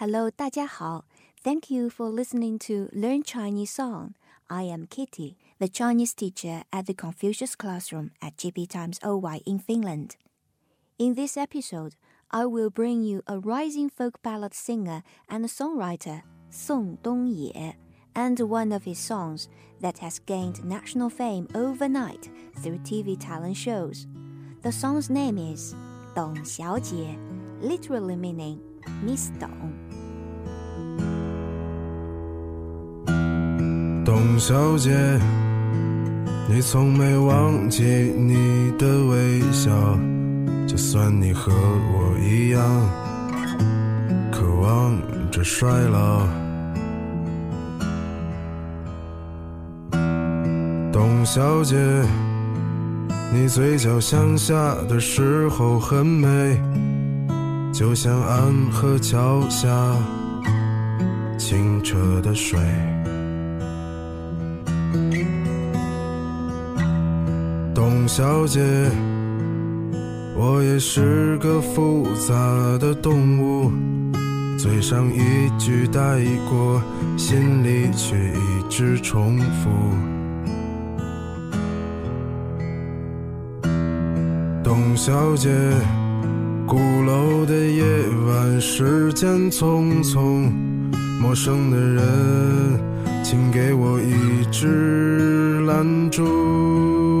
Hello，大家好。Thank you for listening to Learn Chinese Song. I am Kitty, the Chinese teacher at the Confucius Classroom at GP Times OY in Finland. In this episode, I will bring you a rising folk ballad singer and songwriter, Song Dongye, and one of his songs that has gained national fame overnight through TV talent shows. The song's name is Dong Xiaojie, literally meaning Miss Dong. 董小姐，你从没忘记你的微笑，就算你和我一样，渴望着衰老。董小姐，你嘴角向下的时候很美，就像安河桥下清澈的水。董小姐，我也是个复杂的动物，嘴上一句带过，心里却一直重复。董小姐，鼓楼的夜晚，时间匆匆，陌生的人，请给我一支兰州。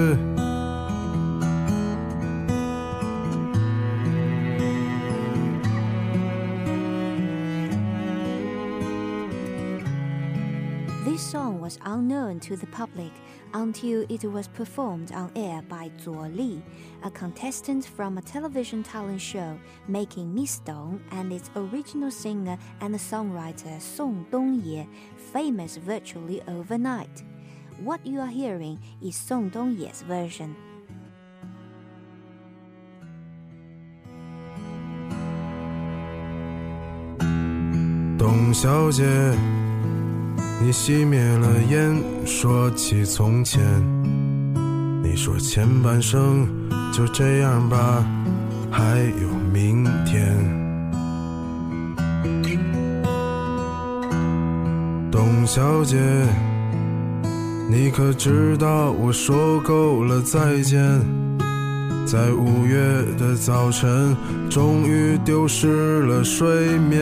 song was unknown to the public until it was performed on air by Zuo Li, a contestant from a television talent show, making Miss Dong and its original singer and songwriter Song Dongye famous virtually overnight. What you are hearing is Song Dongye's version. Dong 小姐。你熄灭了烟，说起从前。你说前半生就这样吧，还有明天。董小姐，你可知道我说够了再见？在五月的早晨，终于丢失了睡眠。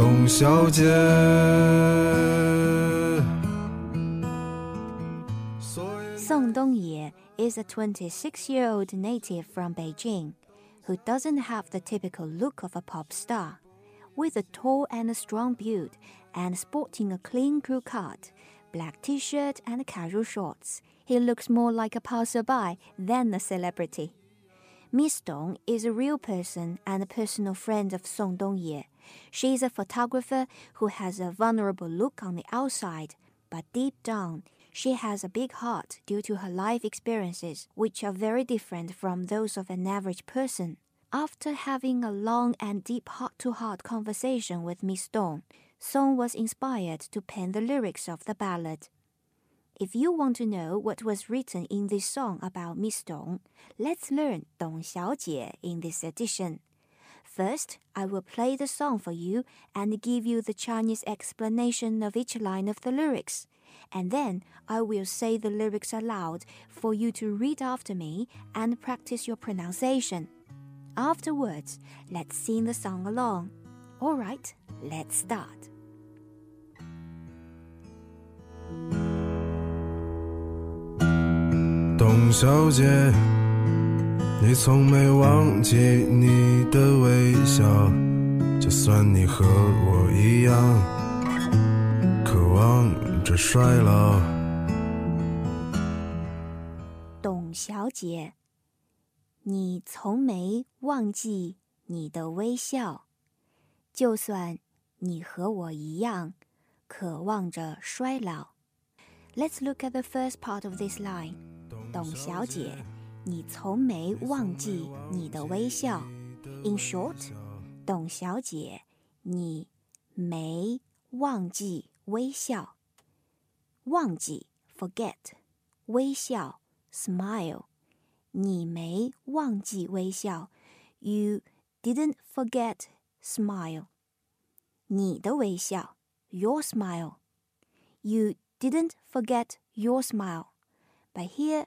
董小姐。 Song Dongye is a 26-year-old native from Beijing who doesn't have the typical look of a pop star. With a tall and strong build and sporting a clean crew cut, black t-shirt and casual shorts, he looks more like a passerby than a celebrity. Miss Dong is a real person and a personal friend of Song Dongye. she is a photographer who has a vulnerable look on the outside, but deep down, she has a big heart due to her life experiences, which are very different from those of an average person. After having a long and deep heart to heart conversation with Miss Dong, Song was inspired to pen the lyrics of the ballad. If you want to know what was written in this song about Miss Dong, let's learn Dong Xiaojie in this edition. First, I will play the song for you and give you the Chinese explanation of each line of the lyrics. And then I will say the lyrics aloud for you to read after me and practice your pronunciation. Afterwards, let's sing the song along. All right, let's start. Dong 你从没忘记你的微笑，就算你和我一样，渴望着衰老。董小姐，你从没忘记你的微笑，就算你和我一样，渴望着衰老。Let's look at the first part of this line. 董小姐，你从没忘记你的微笑。In short，董小姐，你没忘记微笑。忘记 forget，微笑 smile，你没忘记微笑。You didn't forget smile。你的微笑 your smile。You didn't forget your smile。But here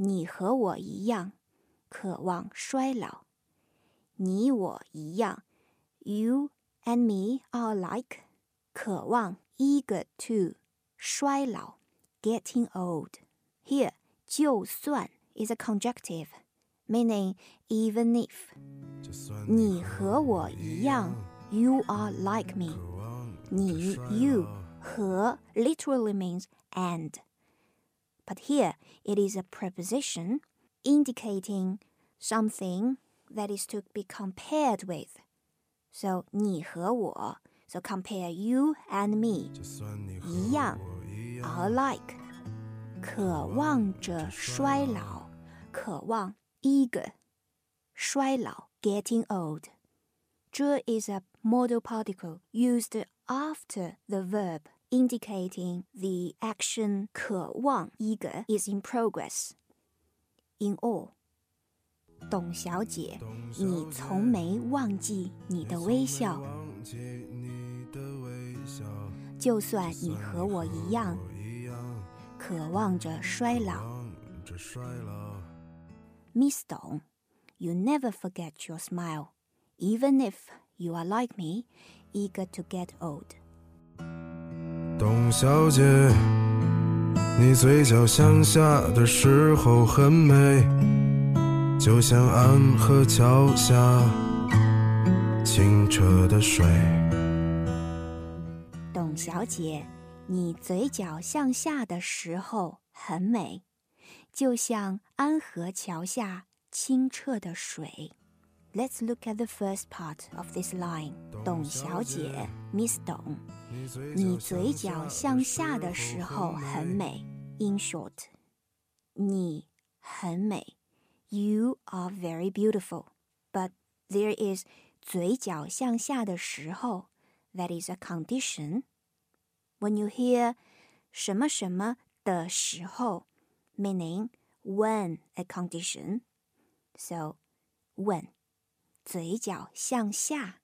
你和我一样，渴望衰老。你我一样，You and me are like，渴望 eager to 衰老，getting old。Here，就算 is a conjunctive, meaning even if。你和我一样，You are like me。你 you 和 literally means and。 but here it is a preposition indicating something that is to be compared with. So 你和我, so compare you and me. 一样 are like. 渴望着衰老，渴望 eager. 衰老 getting old. 这 is a modal particle used after the verb indicating the action 渴望 eager is in progress. In all，董小姐，你从没忘记你的微笑，就算你和我一样，渴望着衰老。Miss Dong, you never forget your smile, even if you are like me, eager to get old. 董小姐，你嘴角向下的时候很美，就像安河桥下清澈的水。董小姐，你嘴角向下的时候很美，就像安河桥下清澈的水。Let's look at the first part of this line. 董小姐，Miss 董，你嘴角向下的时候很美。In short，你很美。You are very beautiful. But there is 嘴角向下的时候，that is a condition. When you hear 什么什么的时候，meaning when a condition. So when 嘴角向下，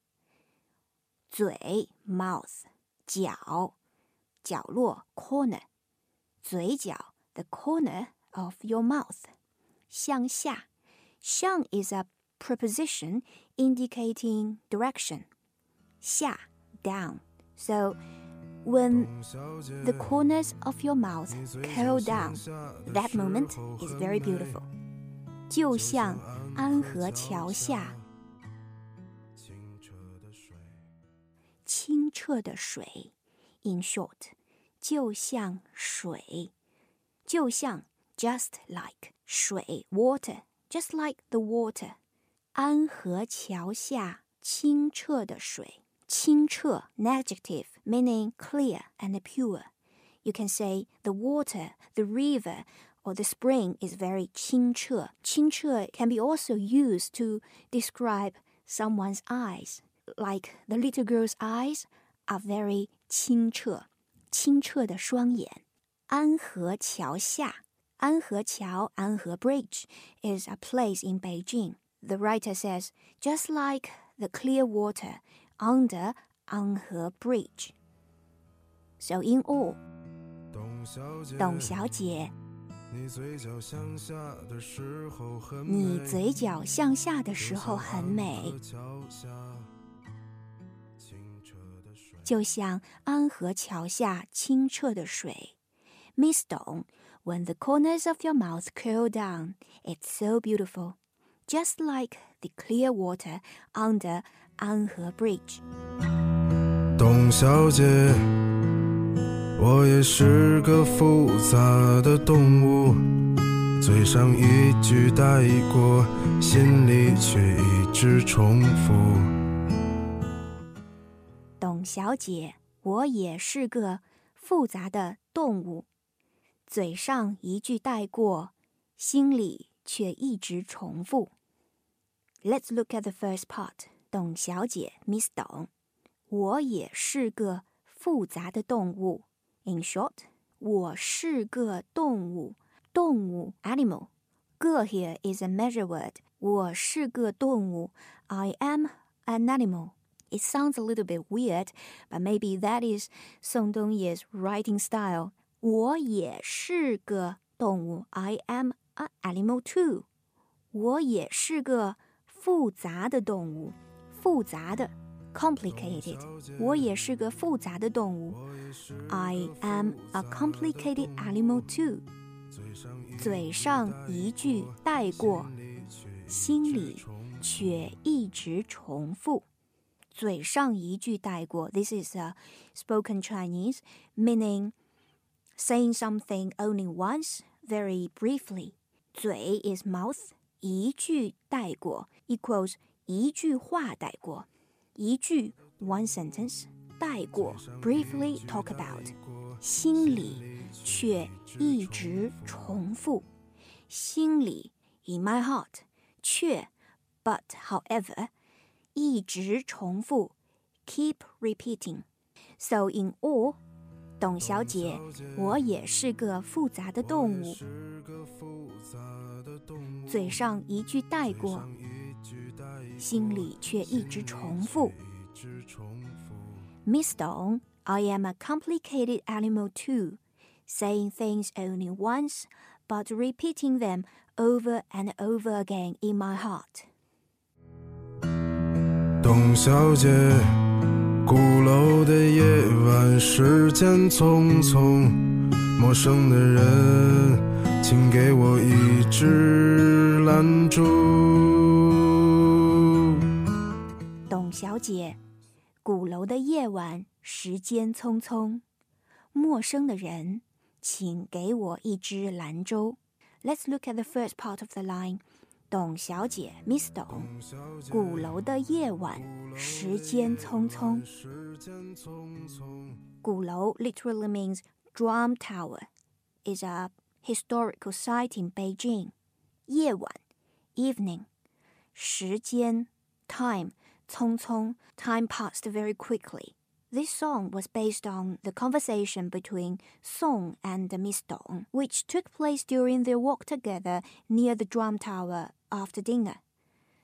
嘴 mouth 角角落 corner 嘴角 the corner of your mouth 向下。向 is a preposition indicating direction. 下 down. So when the corners of your mouth curl down, that moment is very beautiful. 就像安河桥下。 清澈的水，in short，就像水，就像 just like 水 water，just like the water。安河桥下清澈的水，清澈 adjective meaning clear and pure， You can say the water, the river, or the spring is very 清澈.清澈 can be also used to describe someone's eyes, like the little girl's eyes are very 清澈,清澈的双眼.安河桥下,安河桥, Anhe Bridge, is a place in Beijing. The writer says, just like the clear water under Anhe Bridge. So in all, 董小姐，你嘴角向下的时候很美。 就像安河桥下清澈的水。Miss Dong, when the corners of your mouth curl down, it's so beautiful, just like the clear water under Anhe Bridge. 董小姐。我也是个复杂的动物，嘴上一句带过，心里却一直重复。董小姐，我也是个复杂的动物，嘴上一句带过，心里却一直重复。Let's look at the first part。董小姐，Miss 董，我也是个复杂的动物。In short，我是个动物。动物 animal，个 here is a measure word。我是个动物。I am an animal. It sounds a little bit weird, but maybe that is Song Dongye's writing style. 我也是个动物。I am an animal too. 我也是个复杂的动物。复杂的 complicated. 我也是个复杂的动物。I am a complicated animal too. 嘴上一句带过，心里却一直重复。 嘴上一句带过，This is a spoken Chinese meaning saying something only once, very briefly. 嘴 is mouth，一句带过 equals 一句话带过。一句 one sentence 带过 briefly talk about，心里却一直重复，心里 in my heart 却 but however 一直重复 keep repeating。So in all，董小姐，我也是个复杂的动物，嘴上一句带过。心里却一直重复。Miss Dong, I am a complicated animal too, saying things only once, but repeating them over and over again in my heart. 董小姐，鼓楼的夜晚，时间匆匆，陌生的人，请给我一支兰州。董小姐，鼓楼的夜晚，时间匆匆。陌生的人，请给我一支兰州。Let's look at the first part of the line。董小姐，Miss 董，鼓楼的夜晚，时间匆匆。鼓楼 literally means drum tower. is a historical site in Beijing. 夜晚，evening. 时间，time. Cong Cong, time passed very quickly. This song was based on the conversation between Song and Miss Dong, which took place during their walk together near the drum tower after dinner.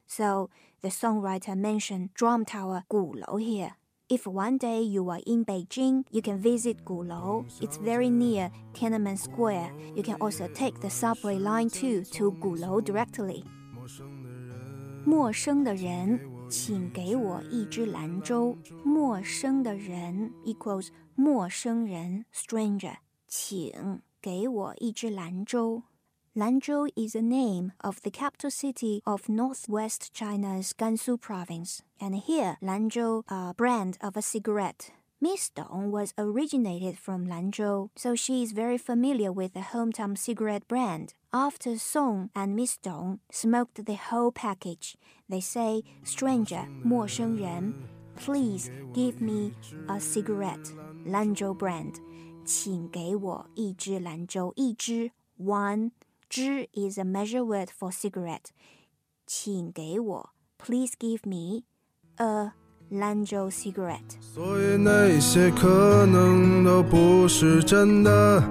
So the songwriter mentioned drum tower Gulou here. If one day you are in Beijing, you can visit Gulou. It's very near Tiananmen Square. You can also take the subway line 2 to Gulou directly. 陌生的人 请给我一支兰州。陌生的人 equals 陌生人 stranger。请给我一支兰州。Lanzhou is the name of the capital city of northwest China's Gansu province, and here Lanzhou a brand of a cigarette. Miss Dong was originated from Lanzhou, so she is very familiar with the hometown cigarette brand. After Song and Miss Dong smoked the whole package, they say, Stranger, 陌生人, please give me a cigarette, Lanzhou brand. 请给我一支兰州，一支 one。支 is a measure word for cigarette。请给我，Please give me a 兰州 cigarette。所以那些可能都不是真的，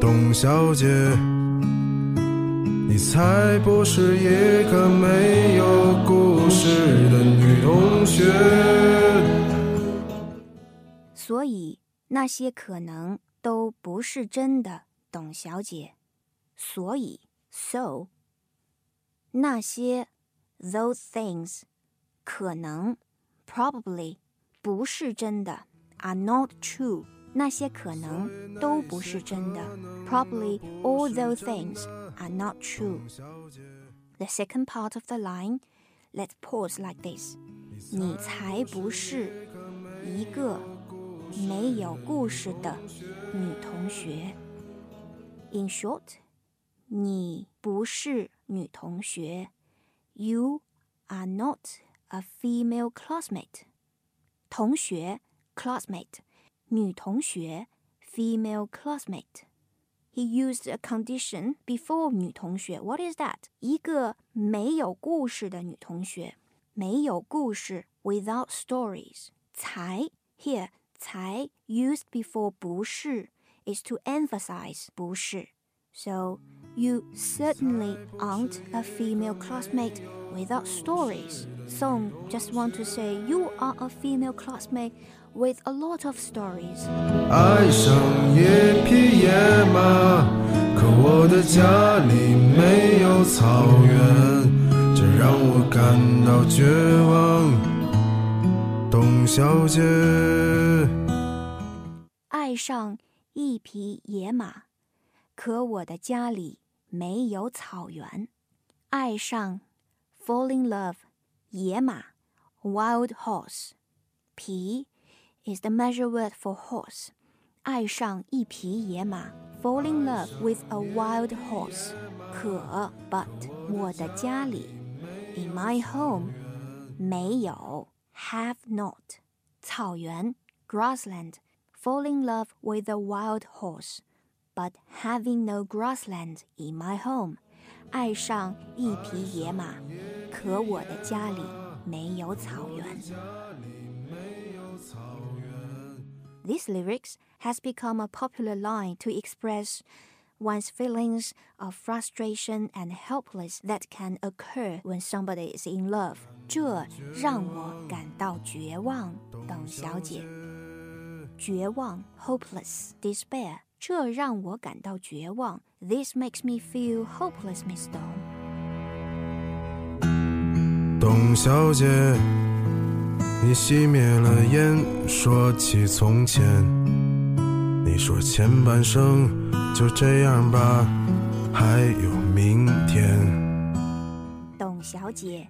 董小姐，你才不是一个没有故事的女同学。所以那些可能都不是真的，董小姐。所以，so 那些 those things 可能 probably 不是真的 are not true。那些可能都不是真的 probably all those things are not true。The second part of the line, let's pause like this。你才不是一个。没有故事的女同学。In short，你不是女同学。You are not a female classmate。同学 classmate，女同学 female classmate。He used a condition before 女同学。What is that？一个没有故事的女同学。没有故事 without stories。才 here 才 used before 不是 is to emphasize 不是. So you certainly aren't a female classmate without stories. Song just want to say you are a female classmate with a lot of stories. 爱上一匹野马，可我的家里没有草原，这让我感到绝望。董小姐，爱上一匹野马，可我的家里没有草原。爱上 ，fall in love，野马，wild horse。匹 is the measure word for horse。爱上一匹野马，fall in love with a wild horse。可，but 我的家里，in my home，没有。have not 草原 grassland fall in love with a wild horse but having no grassland in my home 爱上一匹野马可我的家里没有草原 This lyrics has become a popular line to express one's feelings of frustration and helpless that can occur when somebody is in love. 这让我感到绝望，董小姐。绝望 hopeless despair 这让我感到绝望。This makes me feel hopeless miss dong 董小姐你熄灭了烟说起从前。你说前半生就这样吧还有明天。董小姐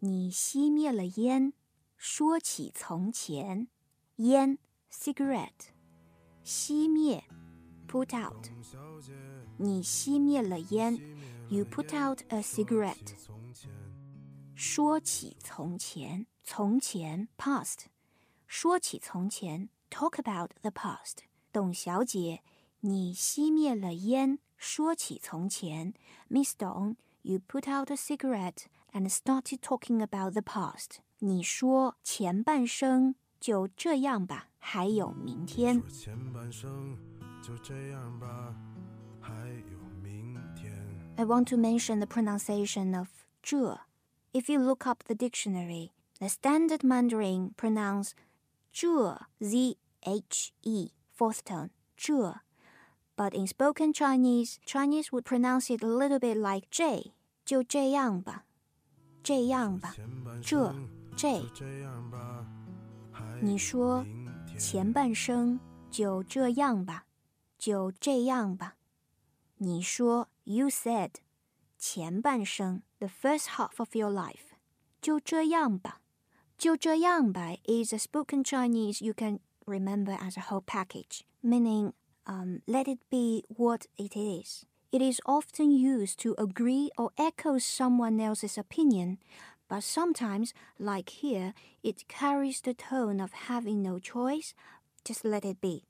你熄灭了烟，说起从前，烟 cigarette，熄灭 put out，你熄灭了烟，you put out a cigarette。说起从前，从前 past，说起从前 talk about the past。董小姐，你熄灭了烟，说起从前，Miss Dong，you put out a cigarette。and started talking about the past。你说前半生就这样吧， 还有明天。I want to mention the pronunciation of 这。If you look up the dictionary, the standard Mandarin pronounce 这 z h e fourth tone 这 but in spoken Chinese, Chinese would pronounce it a little bit like J，就这样吧。这样吧，这这，你说 前半生就这样吧，就这样吧。你说，You said，前半生，the first half of your life，就这样吧，就这样吧。is a spoken Chinese you can remember as a whole package, meaning, um, let it be what it is. It is often used to agree or echo someone else's opinion, but sometimes, like here, it carries the tone of having no choice. Just let it be.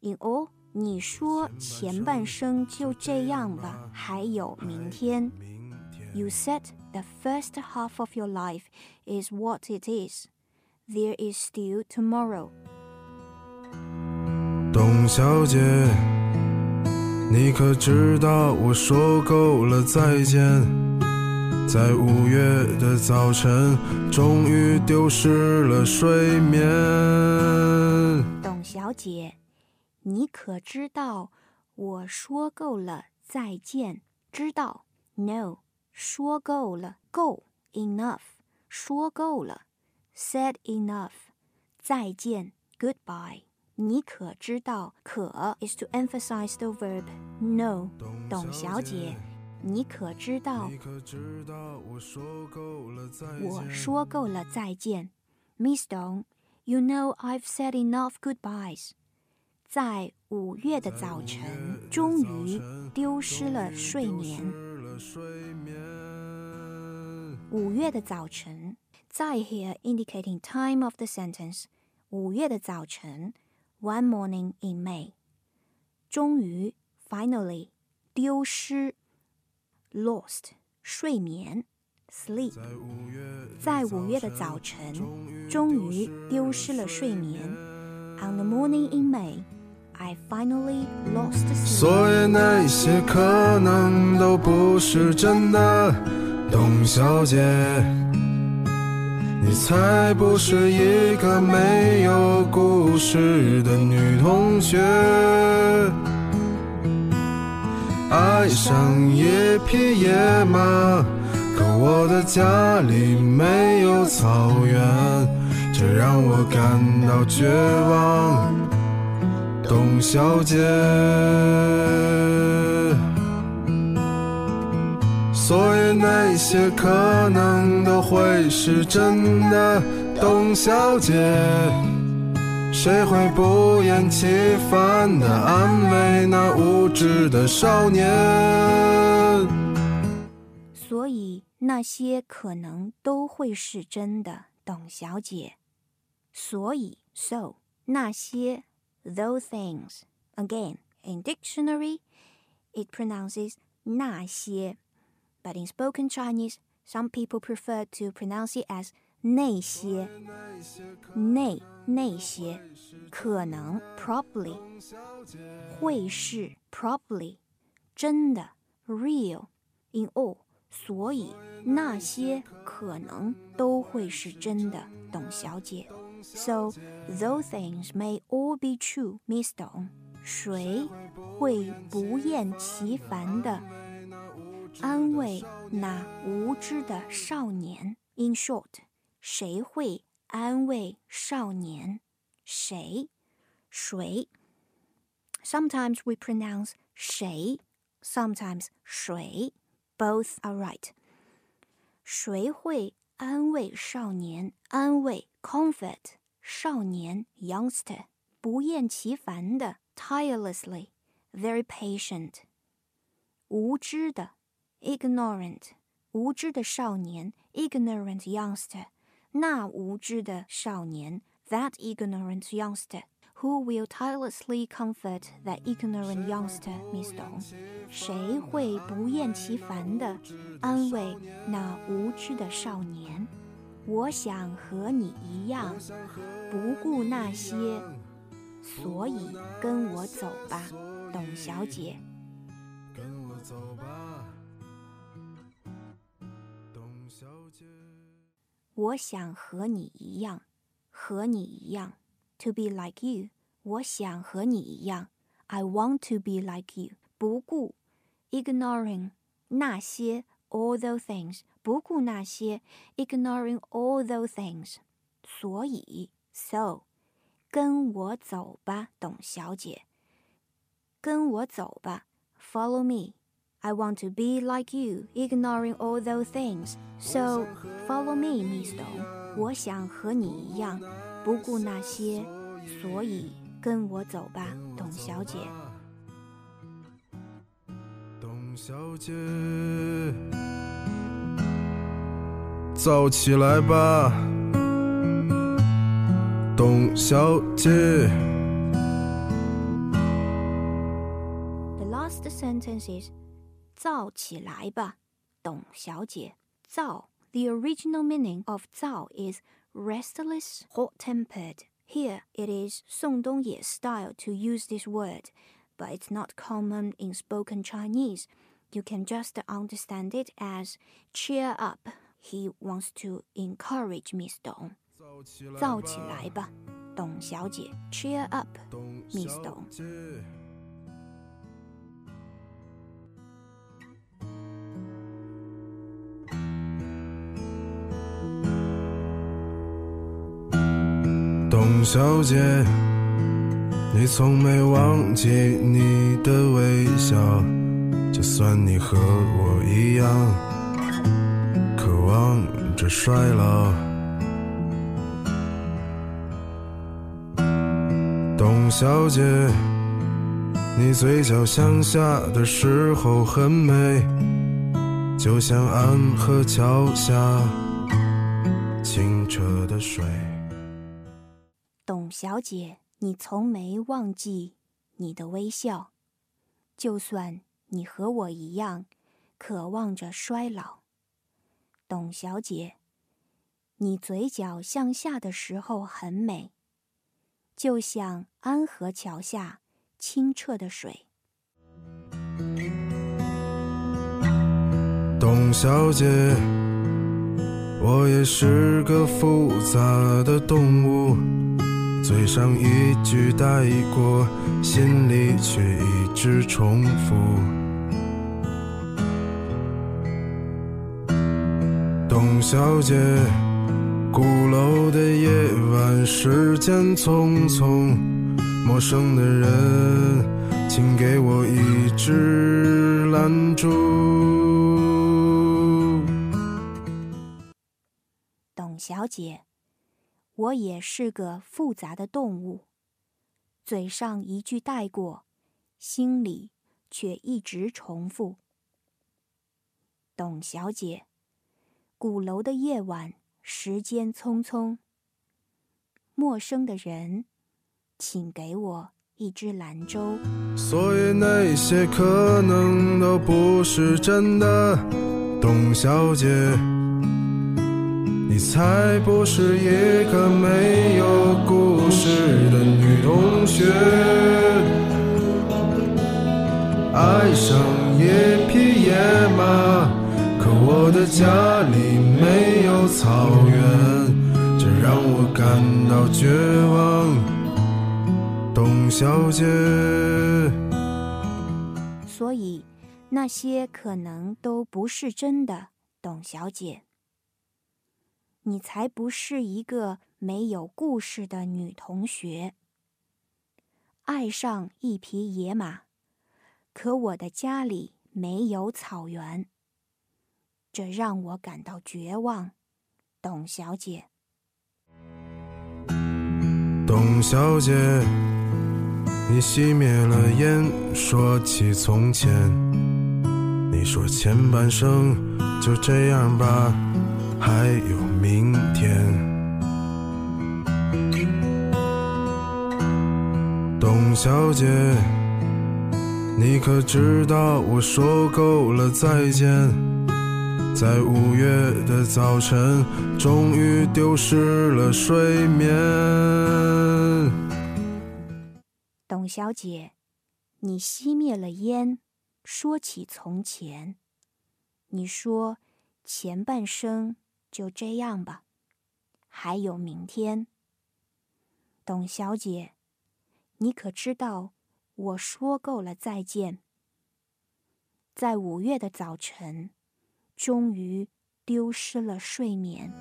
In all, 你说前半生就这样吧，还有明天。You said the first half of your life is what it is. There is still tomorrow. 董小姐，你可知道我说够了再见？ 在五月的早晨，终于丢失了睡眠。董小姐，你可知道我说够了再见？知道？No，说够了，够，enough，说够了，said enough，再见，goodbye。你可知道？可 is to emphasize the verb no。董小姐，你可知道？我说够了再见，Miss Dong，you know I've said enough goodbyes。在五月的早晨，终于丢失了睡眠。五月的早晨，在 here indicating time of the sentence。五月的早晨。One morning in May，终于，finally，丢失 ，lost，睡眠，sleep，在五月的早晨，终于丢失了睡眠。On the morning in May，I finally lost sleep。所以那些可能都不是真的，董小姐。你才不是一个没有故事的女同学，爱上一匹野马，可我的家里没有草原，这让我感到绝望，董小姐。所以那些可能都会是真的，董小姐。谁会不厌其烦地安慰那无知的少年？所以那些可能都会是真的，董小姐。所以，so 那些，those things。Again, in dictionary, it pronounces 那些。but in spoken Chinese, some people prefer to pronounce it as 那些，那那些，可能 probably，会是 probably，真的 real in all，所以那些可能都会是真的，董小姐。So those things may all be true, Miss Dong。谁会不厌其烦的？安慰那无知的少年。In short， 谁会安慰少年？谁？谁？Sometimes we pronounce 谁，sometimes 谁。Both are right。谁会安慰少年？安慰 comfort 少年 youngster，不厌其烦的 tirelessly，very patient。无知的 ignorant 无知的少年，ignorant youngster， 那无知的少年，that ignorant youngster。Who will tirelessly comfort that ignorant youngster, Miss Dong？谁会不厌其烦地安慰那无知的少年？我想和你一样，不顾那些，所以跟我走吧，董小姐。 我想和你一样，和你一样，to be like you。我想和你一样，I want to be like you。不顾，ignoring 那些 all those things，不顾那些，ignoring all those things。所以，so，跟我走吧，董小姐。跟我走吧，follow me。I want to be like you, ignoring all those things. So follow me, Miss Dong. 我想和你一样，不顾那些，所以跟我走吧，董小姐。董小姐，早起来吧，董小姐。 sentence is 燥起来吧，董小姐。燥 the original meaning of 燥 is restless, hot-tempered. Here it is Song Dongye style to use this word, but it's not common in spoken Chinese. You can just understand it as cheer up. He wants to encourage Miss Dong. 燥起来吧，董小姐。Cheer up, Miss Dong. 董小姐，你从没忘记你的微笑，就算你和我一样，渴望着衰老。董小姐，你嘴角向下的时候很美，就像安河桥下清澈的水。小姐，你从没忘记你的微笑，就算你和我一样，渴望着衰老。董小姐，你嘴角向下的时候很美，就像安河桥下清澈的水。董小姐，我也是个复杂的动物。嘴上一句带过，心里却一直重复。董小姐，鼓楼的夜晚，时间匆匆，陌生的人，请给我一支蜡烛。董小姐。我也是个复杂的动物，嘴上一句带过，心里却一直重复。董小姐，鼓楼的夜晚，时间匆匆。陌生的人，请给我一支兰州。所以那些可能都不是真的，董小姐。你才不是一个没有故事的女同学，爱上一匹野马，可我的家里没有草原，这让我感到绝望，董小姐。所以，那些可能都不是真的，董小姐。你才不是一个没有故事的女同学。爱上一匹野马，可我的家里没有草原，这让我感到绝望，董小姐。董小姐，你熄灭了烟，说起从前，你说前半生就这样吧，还有。明天，董小姐，你可知道我说够了再见？在五月的早晨，终于丢失了睡眠。董小姐，你熄灭了烟，说起从前，你说前半生。就这样吧，还有明天。董小姐，你可知道我说够了再见？在五月的早晨，终于丢失了睡眠。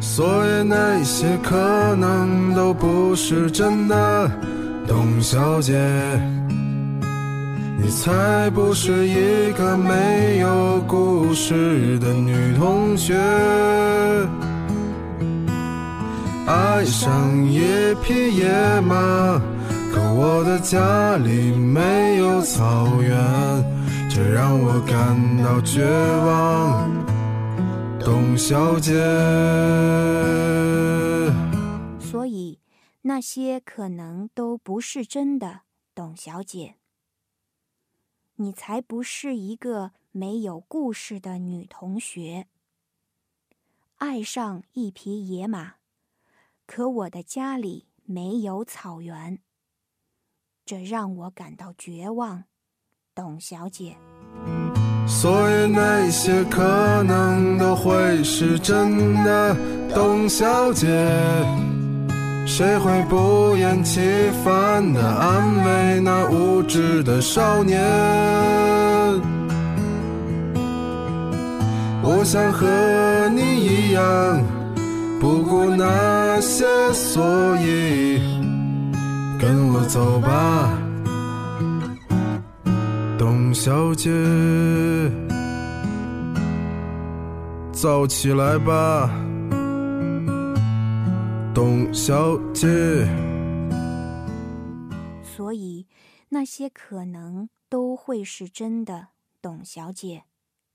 所以那些可能都不是真的，董小姐。你才不是一个没有故事的女同学，爱上一匹野马，可我的家里没有草原，这让我感到绝望，董小姐。所以那些可能都不是真的，董小姐。你才不是一个没有故事的女同学。爱上一匹野马，可我的家里没有草原，这让我感到绝望，董小姐。所以那些可能都会是真的，董小姐。谁会不厌其烦地安慰那无知的少年？我想和你一样，不顾那些，所以跟我走吧。董小姐，走起来吧，董小姐。所以，那些可能都会是真的，董小姐。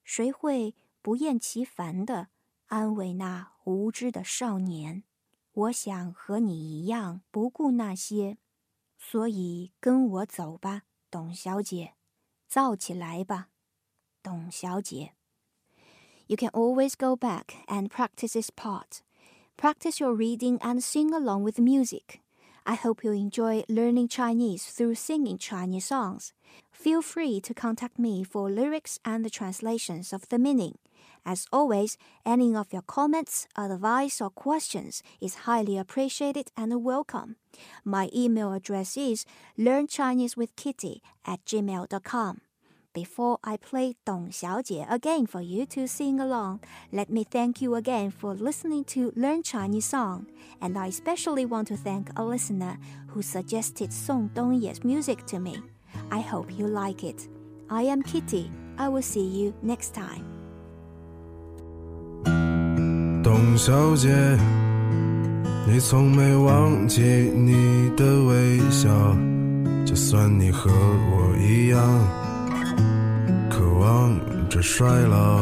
谁会不厌其烦地安慰那无知的少年？我想和你一样，不顾那些，所以跟我走吧，董小姐。造起来吧，董小姐。You can always go back and practice this part. Practice your reading and sing along with music. I hope you enjoy learning Chinese through singing Chinese songs. Feel free to contact me for lyrics and the translations of the meaning. As always, any of your comments, advice, or questions is highly appreciated and welcome. My email address is learnchinesewithkitty at gmail.com. Before I play Dong Xiaojie again for you to sing along, let me thank you again for listening to Learn Chinese Song. And I especially want to thank a listener who suggested Song Dongye's music to me. I hope you like it. I am Kitty. I will see you next time. 董小姐，你从没忘记你的微笑，就算你和我一样，渴 望着衰老。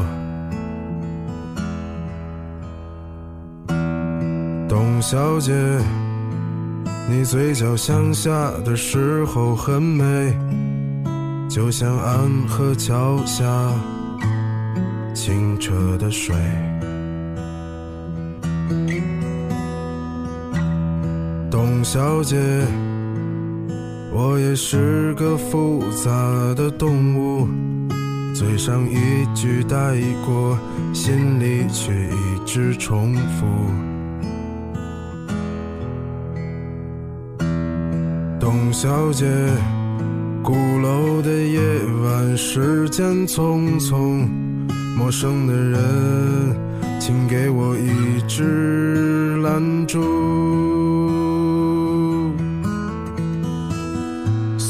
董小姐，你嘴角向下的时候很美，就像安河桥下清澈的水。董小姐，我也是个复杂的动物，嘴上一句带过，心里却一直重复。董小姐，鼓楼的夜晚，时间匆匆，陌生的人，请给我一支兰州。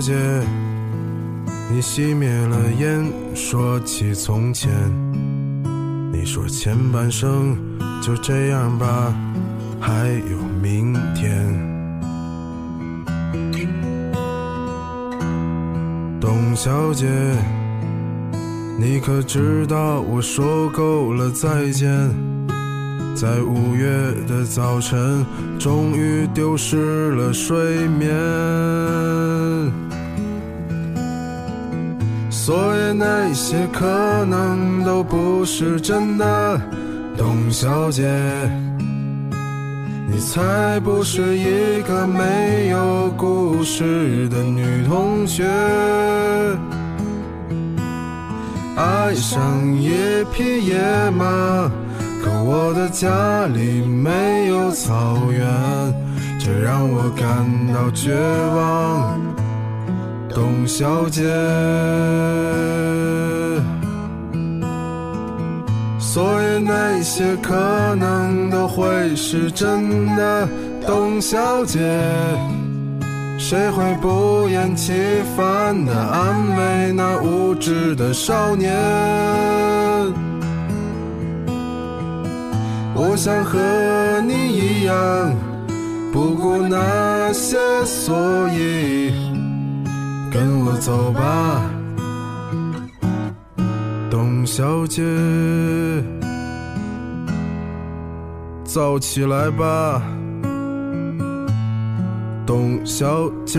董小姐，你熄灭了烟，说起从前。你说前半生就这样吧，还有明天。董小姐，你可知道我说够了再见？在五月的早晨，终于丢失了睡眠。所以那些可能都不是真的，董小姐，你才不是一个没有故事的女同学。爱上一匹野马，可我的家里没有草原，这让我感到绝望。董小姐，所以那些可能都会是真的。董小姐，谁会不厌其烦地安慰那无知的少年？我想和你一样，不顾那些所以。跟我走吧，董小姐，早起来吧，董小姐。